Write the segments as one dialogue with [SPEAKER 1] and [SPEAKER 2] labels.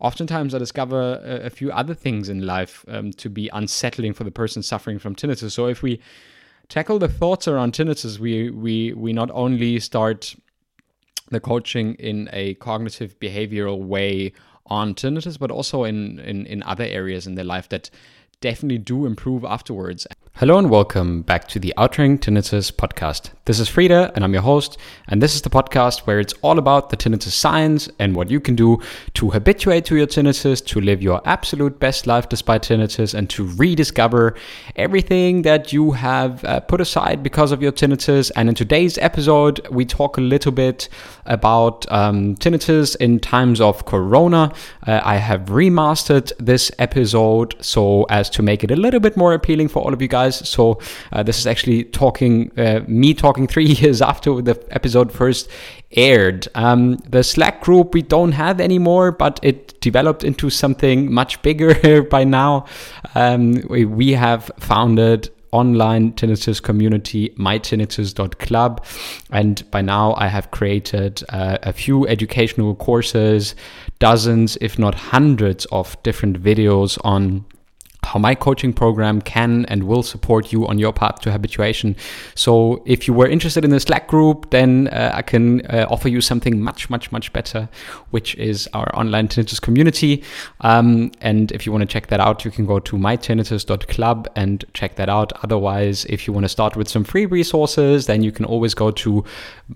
[SPEAKER 1] oftentimes I discover a, a few other things in life um, to be unsettling for the person suffering from tinnitus. So if we tackle the thoughts around tinnitus, we we we not only start the coaching in a cognitive behavioral way on tinnitus, but also in, in, in other areas in their life that definitely do improve afterwards. Hello and welcome back to the Outring Tinnitus podcast. This is Frieder and I'm your host, and this is the podcast where it's all about the tinnitus science and what you can do to habituate to your tinnitus, to live your absolute best life despite tinnitus, and to rediscover everything that you have uh, put aside because of your tinnitus. And in today's episode, we talk a little bit about um, tinnitus in times of Corona. Uh, I have remastered this episode so as to make it a little bit more appealing for all of you guys guys. So uh, this is actually talking uh, me talking three years after the episode first aired. Um, the Slack group we don't have anymore, but it developed into something much bigger by now. Um, we, we have founded online tinnitus community mytinnitus.club and by now i have created uh, a few educational courses dozens if not hundreds of different videos on how my coaching program can and will support you on your path to habituation. So, if you were interested in the Slack group, then uh, I can uh, offer you something much, much, much better, which is our online tinnitus community. Um, and if you want to check that out, you can go to mytinnitus.club and check that out. Otherwise, if you want to start with some free resources, then you can always go to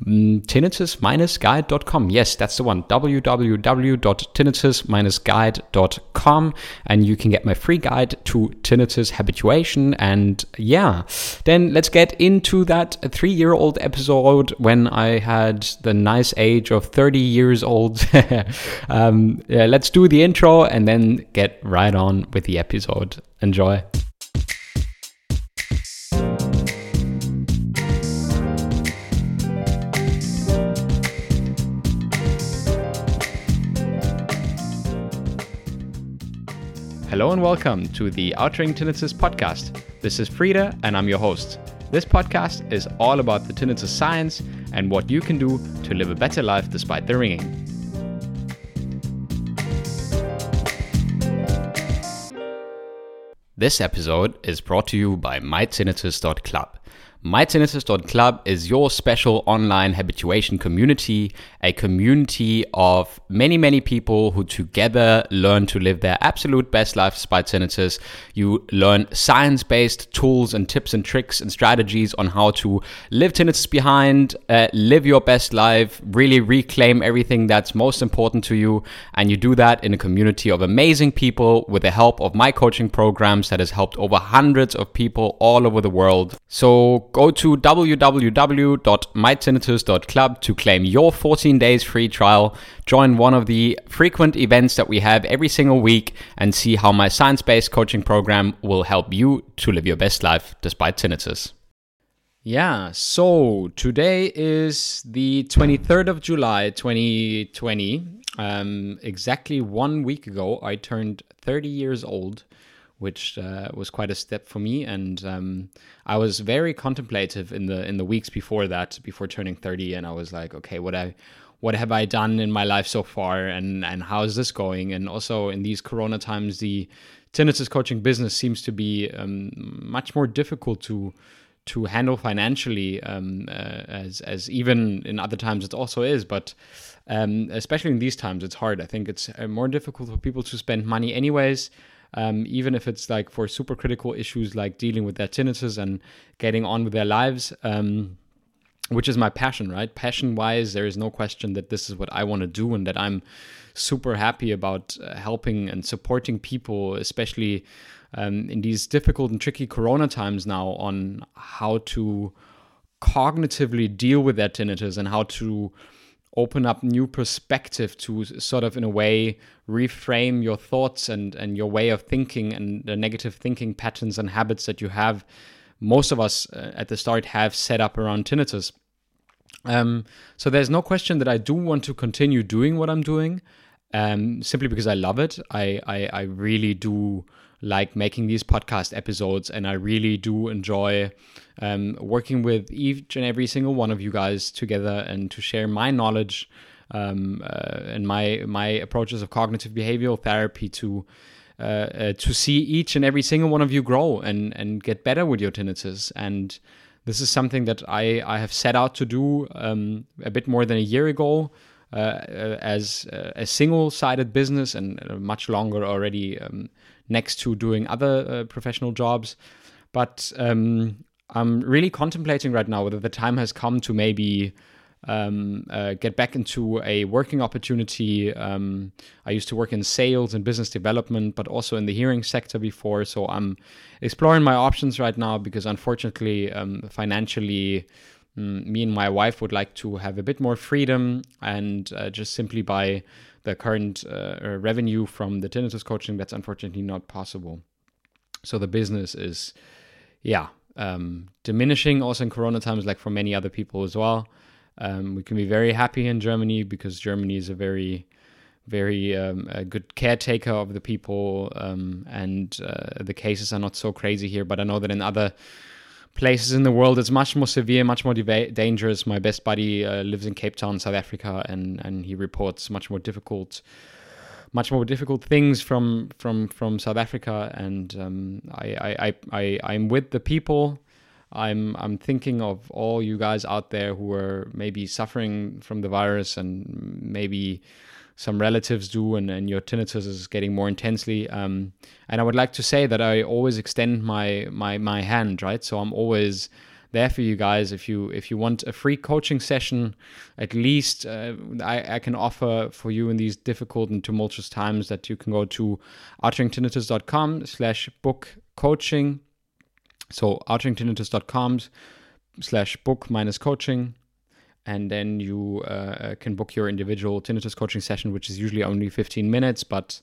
[SPEAKER 1] um, tinnitus-guide.com. Yes, that's the one www.tinnitus-guide.com. And you can get my free guide to tinnitus habituation. And yeah, then let's get into that three year old episode when I had the nice age of 30 years old. um, yeah, let's do the intro and then get right on with the episode. Enjoy. Hello and welcome to the Outring Tinnitus podcast. This is Frieder and I'm your host. This podcast is all about the tinnitus science and what you can do to live a better life despite the ringing. This episode is brought to you by mytinnitus.club. MyTinnitus.club is your special online habituation community, a community of many, many people who together learn to live their absolute best life despite tinnitus. You learn science based tools and tips and tricks and strategies on how to live tinnitus behind, uh, live your best life, really reclaim everything that's most important to you. And you do that in a community of amazing people with the help of my coaching programs that has helped over hundreds of people all over the world. So go to www.mytinnitus.club to claim your 14 days free trial. Join one of the frequent events that we have every single week and see how my science based coaching program will help you to live your best life despite tinnitus. Yeah, so today is the 23rd of July 2020. Um, exactly one week ago, I turned 30 years old which uh, was quite a step for me. And um, I was very contemplative in the in the weeks before that, before turning thirty, and I was like, okay, what I what have I done in my life so far, and and how is this going? And also in these Corona times, the tinnitus coaching business seems to be um, much more difficult to to handle financially, um, uh, as as even in other times it also is, but. Um, especially in these times, it's hard. I think it's uh, more difficult for people to spend money, anyways um, even if it's like for super critical issues like dealing with their tinnitus and getting on with their lives. Um, which is my passion, right? Passion wise, there is no question that this is what I want to do and that I'm super happy about uh, helping and supporting people, especially um, in these difficult and tricky corona times now, on how to cognitively deal with their tinnitus and how to open up new perspective to sort of in a way reframe your thoughts and and your way of thinking and the negative thinking patterns and habits that you have. Most of us uh, at the start have set up around tinnitus. Um, so there's no question that I do want to continue doing what I'm doing um, simply because I love it. I, I, I really do like making these podcast episodes, and I really do enjoy um, working with each and every single one of you guys together and to share my knowledge um, uh, and my my approaches of cognitive behavioral therapy to uh, uh, to see each and every single one of you grow and and get better with your tinnitus. And this is something that I, I have set out to do um, a bit more than a year ago uh, uh as a single-sided business and much longer already um, next to doing other uh, professional jobs. But um, I'm really contemplating right now whether the time has come to maybe um, uh, get back into a working opportunity. Um, I used to work in sales and business development, but also in the hearing sector before. So I'm exploring my options right now because, unfortunately, um, financially, mm, me and my wife would like to have a bit more freedom and uh, just simply by the current uh, uh revenue from the tinnitus coaching, that's unfortunately not possible. So the business is, yeah, um, diminishing also in Corona times, like for many other people as well. Um, we can be very happy in Germany because Germany is a very, very um, a good caretaker of the people, um, and uh, the cases are not so crazy here. But I know that in other places in the world, it's much more severe, much more dangerous. My best buddy uh, lives in Cape Town, South Africa, and and he reports much more difficult much more difficult things from from from South Africa, and um, I, I I I'm with the people. I'm I'm thinking of all you guys out there who are maybe suffering from the virus, and maybe some relatives do, and, and your tinnitus is getting more intensely. Um, and I would like to say that I always extend my my my hand, right? So I'm always there for you guys. If you if you want a free coaching session, at least uh, I, I can offer for you in these difficult and tumultuous times that you can go to outeringtinnitus.com slash book coaching. So outeringtinnitus.com slash book minus coaching and then you uh, can book your individual tinnitus coaching session, which is usually only 15 minutes. But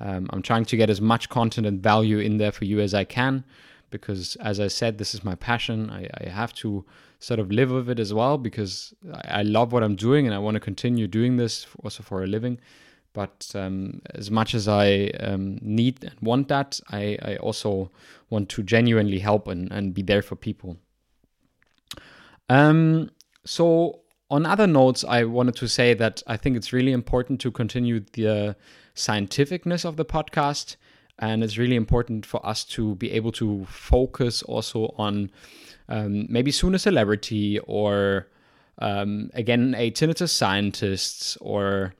[SPEAKER 1] um, I'm trying to get as much content and value in there for you as I can because as I said, this is my passion. I, I have to sort of live with it as well because I, I love what I'm doing and I want to continue doing this also for a living. But um, as much as I um, need and want that, I, I also want to genuinely help and, and be there for people. Um, so, on other notes, I wanted to say that I think it's really important to continue the scientificness of the podcast and it's really important for us to be able to focus also on um, maybe soon a celebrity or um, again a tinnitus scientist or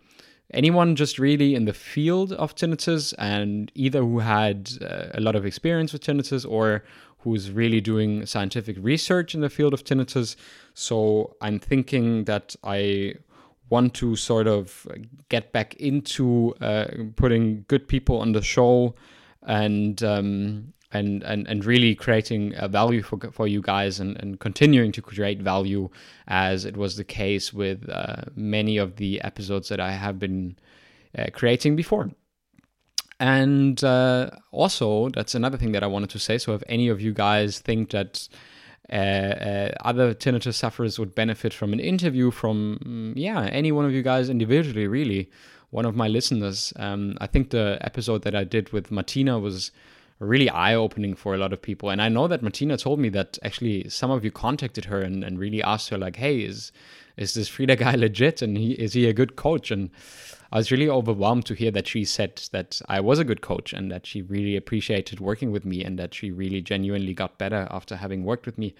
[SPEAKER 1] anyone just really in the field of tinnitus and either who had uh, a lot of experience with tinnitus or who's really doing scientific research in the field of tinnitus so i'm thinking that i want to sort of get back into uh, putting good people on the show and um, and and and really creating a value for for you guys and and continuing to create value as it was the case with uh, many of the episodes that I have been uh, creating before. And uh, also, that's another thing that I wanted to say. So, if any of you guys think that uh, uh, other tinnitus sufferers would benefit from an interview from, mm, yeah, any one of you guys individually, really, one of my listeners. Um, I think the episode that I did with Martina was really eye opening for a lot of people. And I know that Martina told me that actually some of you contacted her and, and really asked her, like, hey, is is this Frieder guy legit? And he, is he a good coach? And I was really overwhelmed to hear that she said that I was a good coach and that she really appreciated working with me and that she really genuinely got better after having worked with me.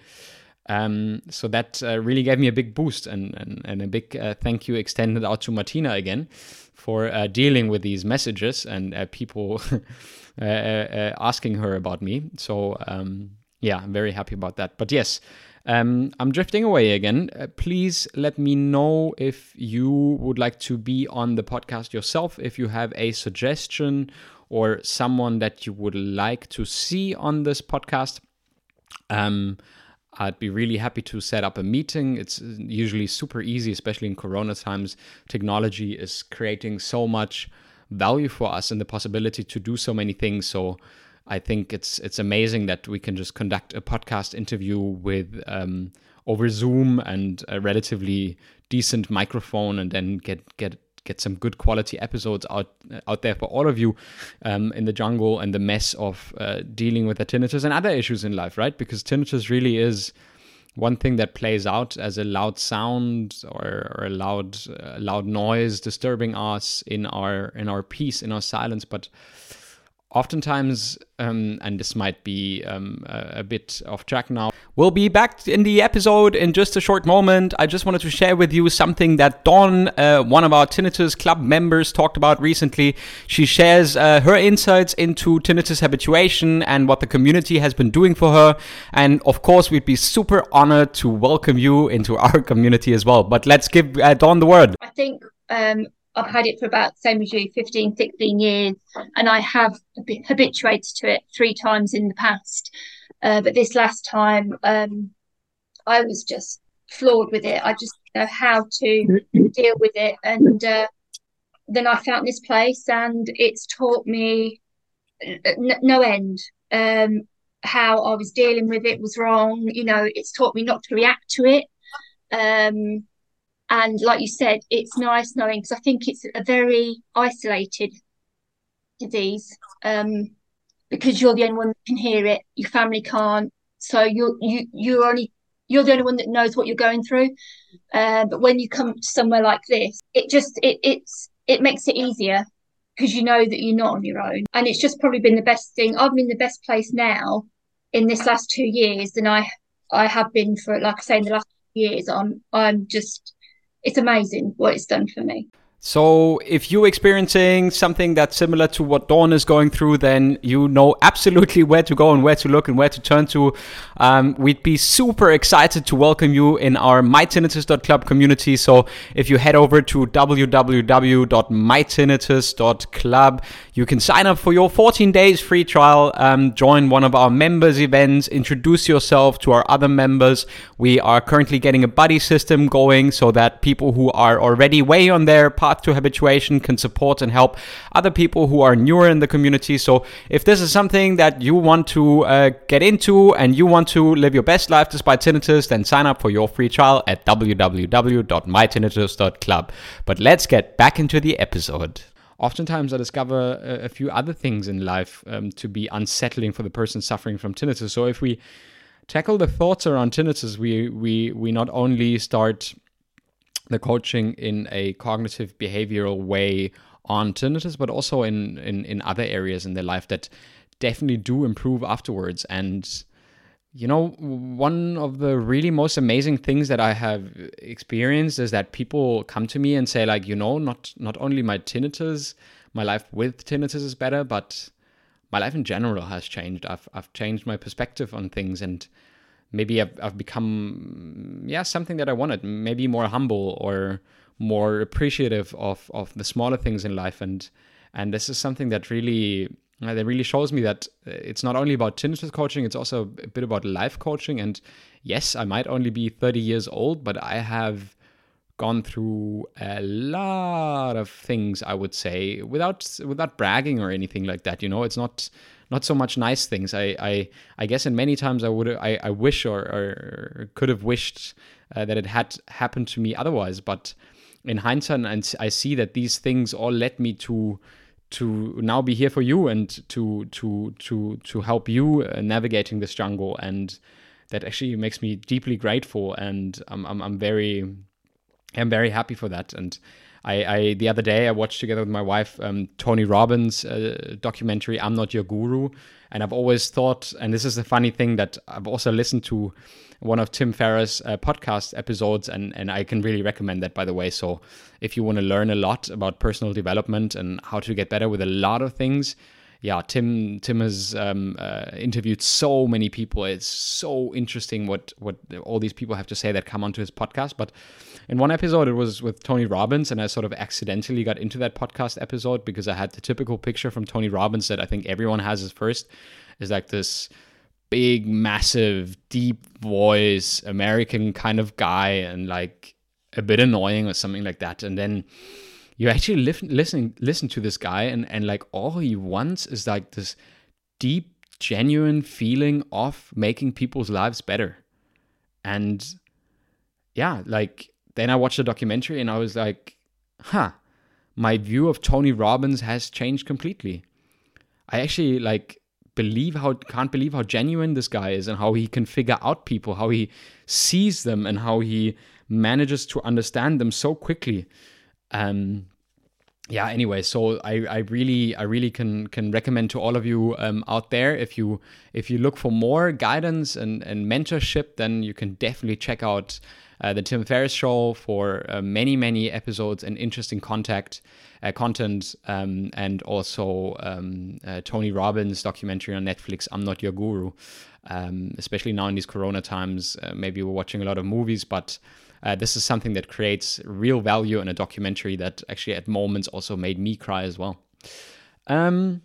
[SPEAKER 1] Um, so that uh, really gave me a big boost and, and, and a big uh, thank you extended out to Martina again for uh, dealing with these messages and uh, people uh, uh, asking her about me. So um, yeah, I'm very happy about that. But yes, um, I'm drifting away again. Uh, please let me know if you would like to be on the podcast yourself, if you have a suggestion or someone that you would like to see on this podcast. Um, I'd be really happy to set up a meeting. It's usually super easy, especially in Corona times. Technology is creating so much value for us and the possibility to do so many things. So I think it's it's amazing that we can just conduct a podcast interview with um, over Zoom and a relatively decent microphone, and then get get get some good quality episodes out out there for all of you um, in the jungle and the mess of uh, dealing with the tinnitus and other issues in life, right? Because tinnitus really is one thing that plays out as a loud sound or, or a loud uh, loud noise disturbing us in our in our peace in our silence but oftentimes, um, and this might be um, a, a, bit off track now. We'll be back in the episode in just a short moment. I just wanted to share with you something that Dawn, uh, one of our Tinnitus Club members, talked about recently. She shares uh, her insights into tinnitus habituation and what the community has been doing for her. And of course, we'd be super honored to welcome you into our community as well. But let's give uh, Dawn the word.
[SPEAKER 2] I think um, I've had it for about same as you 15 16 years and I have habituated to it three times in the past. Uh, but this last time um, I was just floored with it. I just know how to deal with it and uh, then I found this place and it's taught me n- no end. Um, how I was dealing with it was wrong you know it's taught me not to react to it. Um, and like you said, it's nice knowing because I think it's a very isolated disease um, because you're the only one that can hear it. Your family can't, so you're you you're only you're the only one that knows what you're going through. Uh, but when you come to somewhere like this, it just it it's it makes it easier because you know that you're not on your own. And it's just probably been the best thing. I'm in the best place now in this last two years than I I have been for like I say in the last years. I'm I'm just it's amazing what it's done for me.
[SPEAKER 1] So, if you're experiencing something that's similar to what Dawn is going through, then you know absolutely where to go and where to look and where to turn to. Um, we'd be super excited to welcome you in our mytinnitus.club community. So, if you head over to www.mytinnitus.club, you can sign up for your 14 days free trial, um, join one of our members' events, introduce yourself to our other members. We are currently getting a buddy system going so that people who are already way on their path path to habituation can support and help other people who are newer in the community. So if this is something that you want to uh, get into and you want to live your best life despite tinnitus, then sign up for your free trial at www.mytinnitus.club. But let's get back into the episode oftentimes I discover a, few other things in life um, to be unsettling for the person suffering from tinnitus. So if we tackle the thoughts around tinnitus, we we we not only start the coaching in a cognitive behavioral way on tinnitus, but also in, in, in other areas in their life that definitely do improve afterwards. And, you know, one of the really most amazing things that I have experienced is that people come to me and say, like, you know, not not only my tinnitus, my life with tinnitus is better, but my life in general has changed. I've I've changed my perspective on things and maybe I've, I've become yeah something that I wanted. Maybe more humble or more appreciative of of the smaller things in life. And and this is something that really uh, that really shows me that uh, it's not only about tinnitus coaching it's also a bit about life coaching. And yes I might only be 30 years old but I have gone through a lot of things I would say without without bragging or anything like that you know? It's not not so much nice things. I I, I guess in many times I would I, I wish or, or could have wished uh, that it had happened to me otherwise. But in hindsight, and I see that these things all led me to to now be here for you and to to to to help you uh, navigating this jungle and that actually makes me deeply grateful and I'm I'm, I'm very I'm very happy for that and I, I the other day I watched together with my wife um, Tony Robbins' uh, documentary "I'm Not Your Guru," and I've always thought, and this is the funny thing that I've also listened to one of Tim Ferriss' uh, podcast episodes, and and I can really recommend that by the way. So if you want to learn a lot about personal development and how to get better with a lot of things, yeah, Tim Tim has um, uh, interviewed so many people. It's so interesting what what all these people have to say that come onto his podcast. But in one episode, it was with Tony Robbins, and I sort of accidentally got into that podcast episode because I had the typical picture from Tony Robbins that I think everyone has as first is like this big, massive, deep voice, American kind of guy, and like a bit annoying or something like that. And then you actually li- listen listen to this guy and and like all he wants is like this deep genuine feeling of making people's lives better and yeah like then i watched the documentary and i was like huh my view of tony robbins has changed completely i actually like believe how can't believe how genuine this guy is and how he can figure out people, how he sees them, and how he manages to understand them so quickly. Um, yeah anyway so I, I really i really can can recommend to all of you um, out there if you if you look for more guidance and, and mentorship then you can definitely check out uh, the tim ferriss show for uh, many many episodes and interesting contact uh, content um, and also um, uh, tony robbins documentary on netflix i'm not your guru. Um, especially now in these corona times uh, maybe we're watching a lot of movies but uh, this is something that creates real value in a documentary that actually at moments also made me cry as well. Um,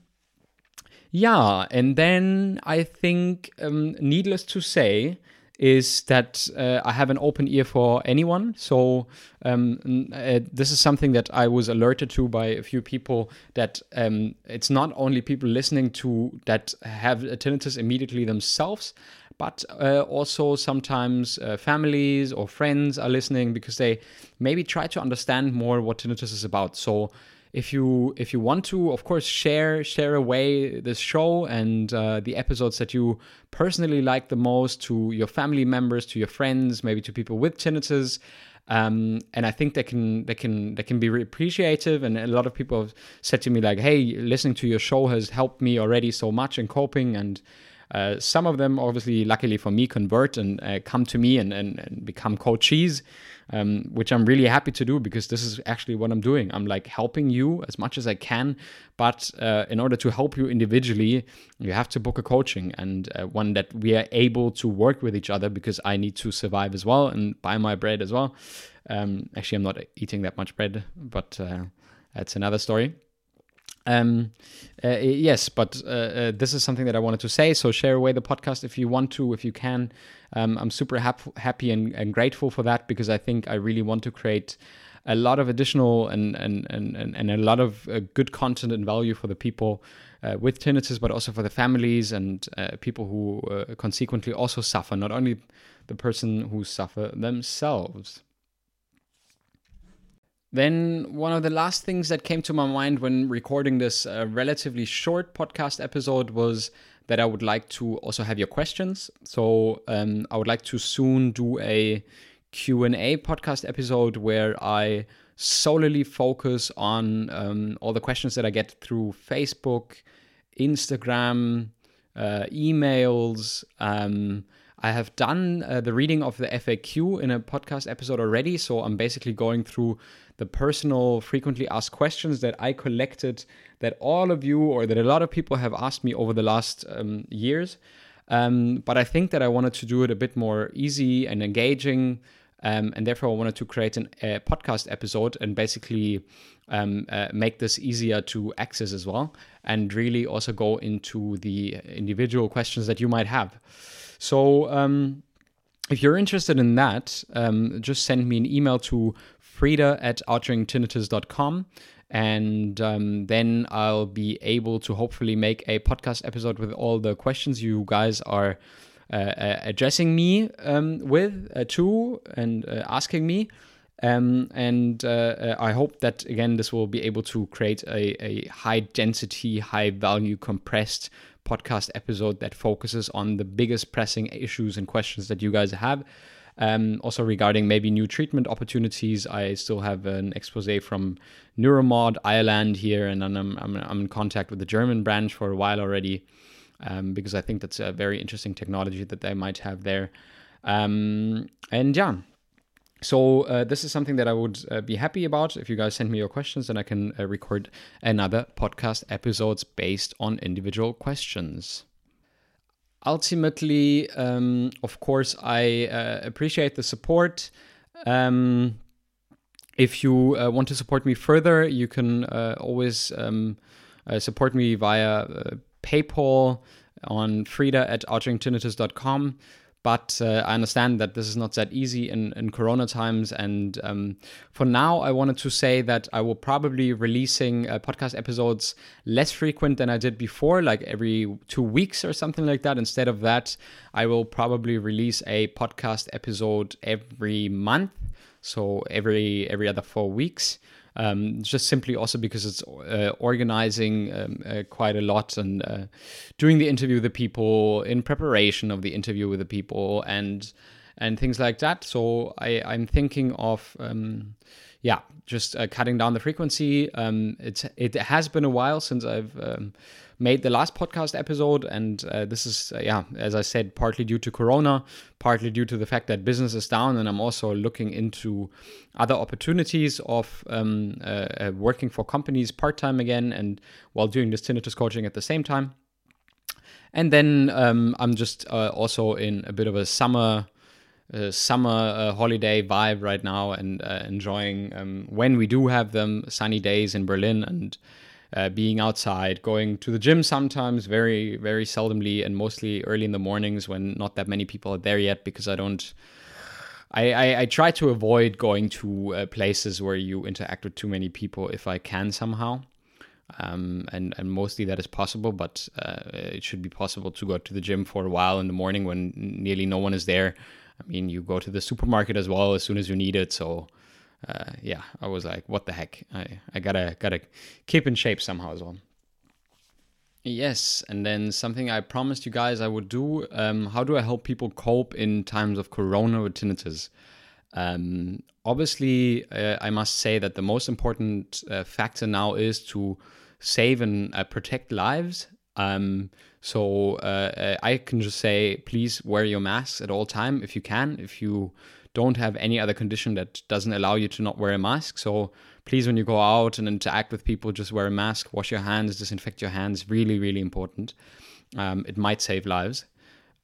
[SPEAKER 1] yeah, and then I think, um, needless to say, is that uh, I have an open ear for anyone. So um, uh, this is something that I was alerted to by a few people that um, it's not only people listening to that have tinnitus immediately themselves, but uh, also sometimes uh, families or friends are listening because they maybe try to understand more what tinnitus is about. So if you if you want to, of course, share share away this show and uh, the episodes that you personally like the most to your family members, to your friends, maybe to people with tinnitus. Um, and I think they can they can they can be appreciative. And a lot of people have said to me like, "Hey, listening to your show has helped me already so much in coping." And uh, some of them, obviously, luckily for me, convert and uh, come to me and, and, and become coaches, um, which I'm really happy to do because this is actually what I'm doing. I'm like helping you as much as I can, but uh, in order to help you individually, you have to book a coaching and uh, one that we are able to work with each other because I need to survive as well and buy my bread as well. Um, actually, I'm not eating that much bread, but uh, that's another story. Um, uh, yes, but uh, uh, this is something that I wanted to say. So share away the podcast if you want to, if you can. Um, I'm super hap- happy and, and, grateful for that because I think I really want to create a lot of additional and and and, and a lot of uh, good content and value for the people uh, with tinnitus, but also for the families and uh, people who consequently also suffer, not only the person who suffer themselves. Then, one of the last things that came to my mind when recording this uh, relatively short podcast episode was that I would like to also have your questions. So, um, I would like to soon do a Q&A podcast episode where I solely focus on um, all the questions that I get through Facebook, Instagram, uh, emails, um, I have done uh, the reading of the FAQ in a podcast episode already. So I'm basically going through the personal, frequently asked questions that I collected that all of you or that a lot of people have asked me over the last um, years. Um, but I think that I wanted to do it a bit more easy and engaging. Um, and therefore, I wanted to create an, a podcast episode and basically um, uh, make this easier to access as well, and really also go into the individual questions that you might have. So, um, if you're interested in that, um, just send me an email to frida at outeringtinnitus.com and um, then I'll be able to hopefully make a podcast episode with all the questions you guys are uh, uh, addressing me um, with uh, to and uh, asking me. Um, and uh, uh, I hope that again this will be able to create a, a high density, high value, compressed podcast episode that focuses on the biggest pressing issues and questions that you guys have. Um, also regarding maybe new treatment opportunities, I still have an expose from Neuromod Ireland here, and I'm, I'm, I'm in contact with the German branch for a while already, um, because I think that's a very interesting technology that they might have there. Um, and yeah, so uh, this is something that I would uh, be happy about. If you guys send me your questions, then I can uh, record another podcast episodes based on individual questions ultimately, um, of course, I uh, appreciate the support. Um, if you uh, want to support me further, you can uh, always um, support me via PayPal on frida at outeringtinnitus.com. But uh, I understand that this is not that easy in, in Corona times. And um, for now, I wanted to say that I will probably releasing uh, podcast episodes less frequent than I did before, like every two weeks or something like that. Instead of that, I will probably release a podcast episode every month, so every every other four weeks. Um, just simply also because it's uh, organizing um, uh, quite a lot and uh, doing the interview with the people in preparation of the interview with the people and and things like that. So I, I'm thinking of um, yeah, just uh, cutting down the frequency. Um, it's it has been a while since I've um, made the last podcast episode, and uh, this is uh, yeah, as I said, partly due to Corona, partly due to the fact that business is down, and I'm also looking into other opportunities of um, uh, uh, working for companies part time again, and while doing this tinnitus coaching at the same time. And then um, I'm just uh, also in a bit of a summer uh, summer uh, holiday vibe right now and uh, enjoying um, when we do have them sunny days in Berlin and uh, being outside, going to the gym sometimes, very, very seldomly, and mostly early in the mornings when not that many people are there yet because I don't. I, I, I try to avoid going to uh, places where you interact with too many people if I can somehow. Um, and, and mostly that is possible, but uh, it should be possible to go to the gym for a while in the morning when nearly no one is there I mean, you go to the supermarket as well as soon as you need it. So, uh, yeah, I was like, what the heck? I, I gotta gotta keep in shape somehow as well. Yes, and then something I promised you guys I would do. Um, how do I help people cope in times of corona with tinnitus? Um, obviously, uh, I must say that the most important uh, factor now is to save and uh, protect lives. Um, so uh, I can just say, please wear your mask at all time if you can. If you don't have any other condition that doesn't allow you to not wear a mask, so please, when you go out and interact with people, just wear a mask, wash your hands, disinfect your hands. Really, really important. Um, it might save lives.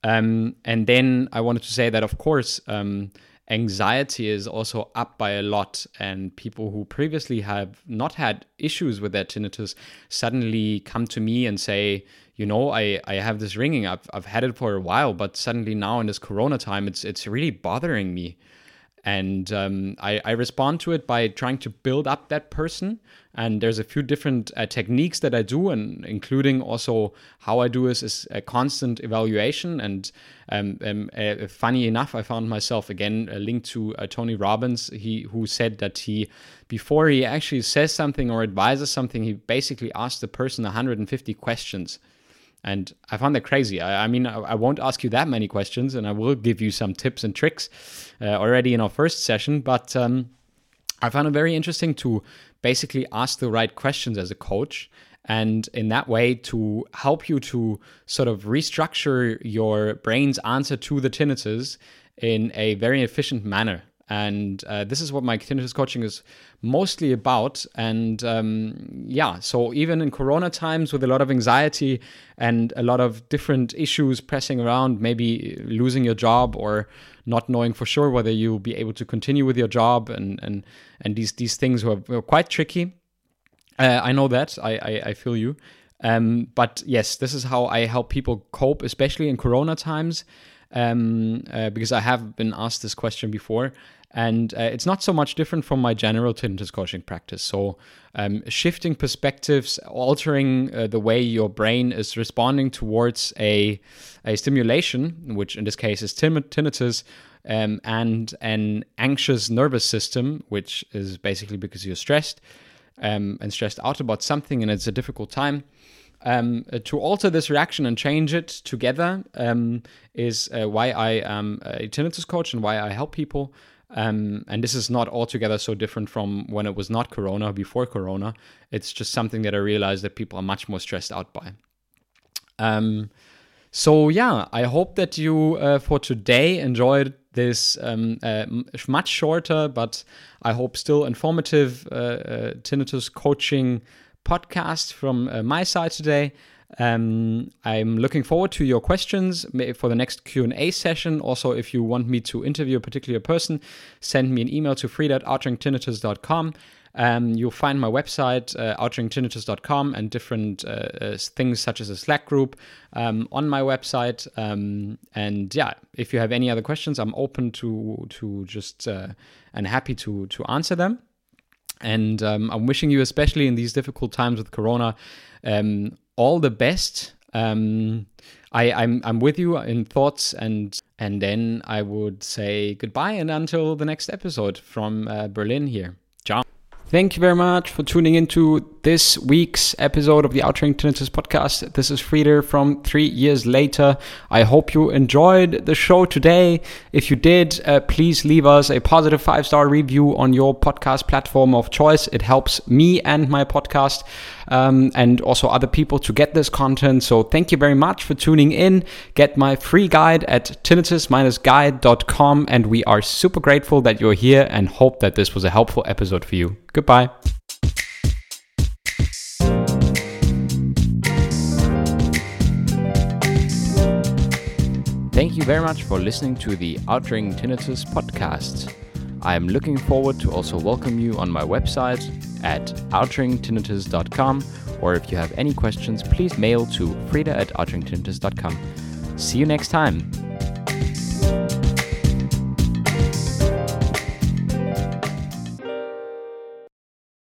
[SPEAKER 1] Um, and then I wanted to say that, of course, um, anxiety is also up by a lot and people who previously have not had issues with their tinnitus suddenly come to me and say you know i i have this ringing. I've, I've had it for a while but suddenly now in this corona time it's it's really bothering me and um, I, I, respond to it by trying to build up that person. And there's a few different uh, techniques that i do and including also how i do this is a constant evaluation. And um, um, uh, funny enough i found myself again a link to uh, tony robbins. He who said that he before he actually says something or advises something he basically asks the person 150 questions and I found that crazy. I, I mean, I, I, won't ask you that many questions, and I will give you some tips and tricks uh, already in our first session. But um, I found it very interesting to basically ask the right questions as a coach. And in that way, to help you to sort of restructure your brain's answer to the tinnitus in a very efficient manner. And uh, this is what my tinnitus coaching is mostly about. And um, yeah, so even in Corona times with a lot of anxiety and a lot of different issues pressing around, maybe losing your job or not knowing for sure whether you'll be able to continue with your job and and and these these things were, were quite tricky. Uh, I know that. I I, I feel you. Um, but yes, this is how I help people cope, especially in Corona times um, uh, because I have been asked this question before. And uh, it's not so much different from my general tinnitus coaching practice. So, um, shifting perspectives, altering uh, the way your brain is responding towards a, a stimulation, which in this case is tinnitus, um, and an anxious nervous system, which is basically because you're stressed um, and stressed out about something and it's a difficult time um, uh, to alter this reaction and change it together um, is uh, why I am a tinnitus coach and why I help people. Um, and this is not altogether so different from when it was not Corona, before Corona. It's just something that I realized that people are much more stressed out by. Um, so, yeah, I hope that you uh, for today enjoyed this um, uh, much shorter, but I hope still informative uh, uh tinnitus coaching podcast from uh, my side today. Um, I'm looking forward to your questions for the next Q&A session. Also, if you want me to interview a particular person, send me an email to free.outeringtinnitus.com. Um, you'll find my website, uh, outeringtinnitus.com, and different uh, uh, things such as a Slack group um, on my website. Um, and yeah, if you have any other questions, I'm open to to just uh, and happy to to answer them. And um, I'm wishing you, especially in these difficult times with Corona, um, all the best. Um, I, I'm I'm with you in thoughts, and and then I would say goodbye and until the next episode from uh, Berlin here. Ciao. Thank you very much for tuning into this week's episode of the Outring Tinnitus podcast. This is Frieder from Three Years Later. I hope you enjoyed the show today. If you did, uh, please leave us a positive five star review on your podcast platform of choice. It helps me and my podcast um, and also other people to get this content. So thank you very much for tuning in. Get my free guide at tinnitus-guide.com. And we are super grateful that you're here and hope that this was a helpful episode for you. Goodbye. Thank you very much for listening to the Outring Tinnitus podcast. I am looking forward to also welcome you on my website at outringtinnitus.com or if you have any questions, please mail to frida at outringtinnitus.com. See you next time.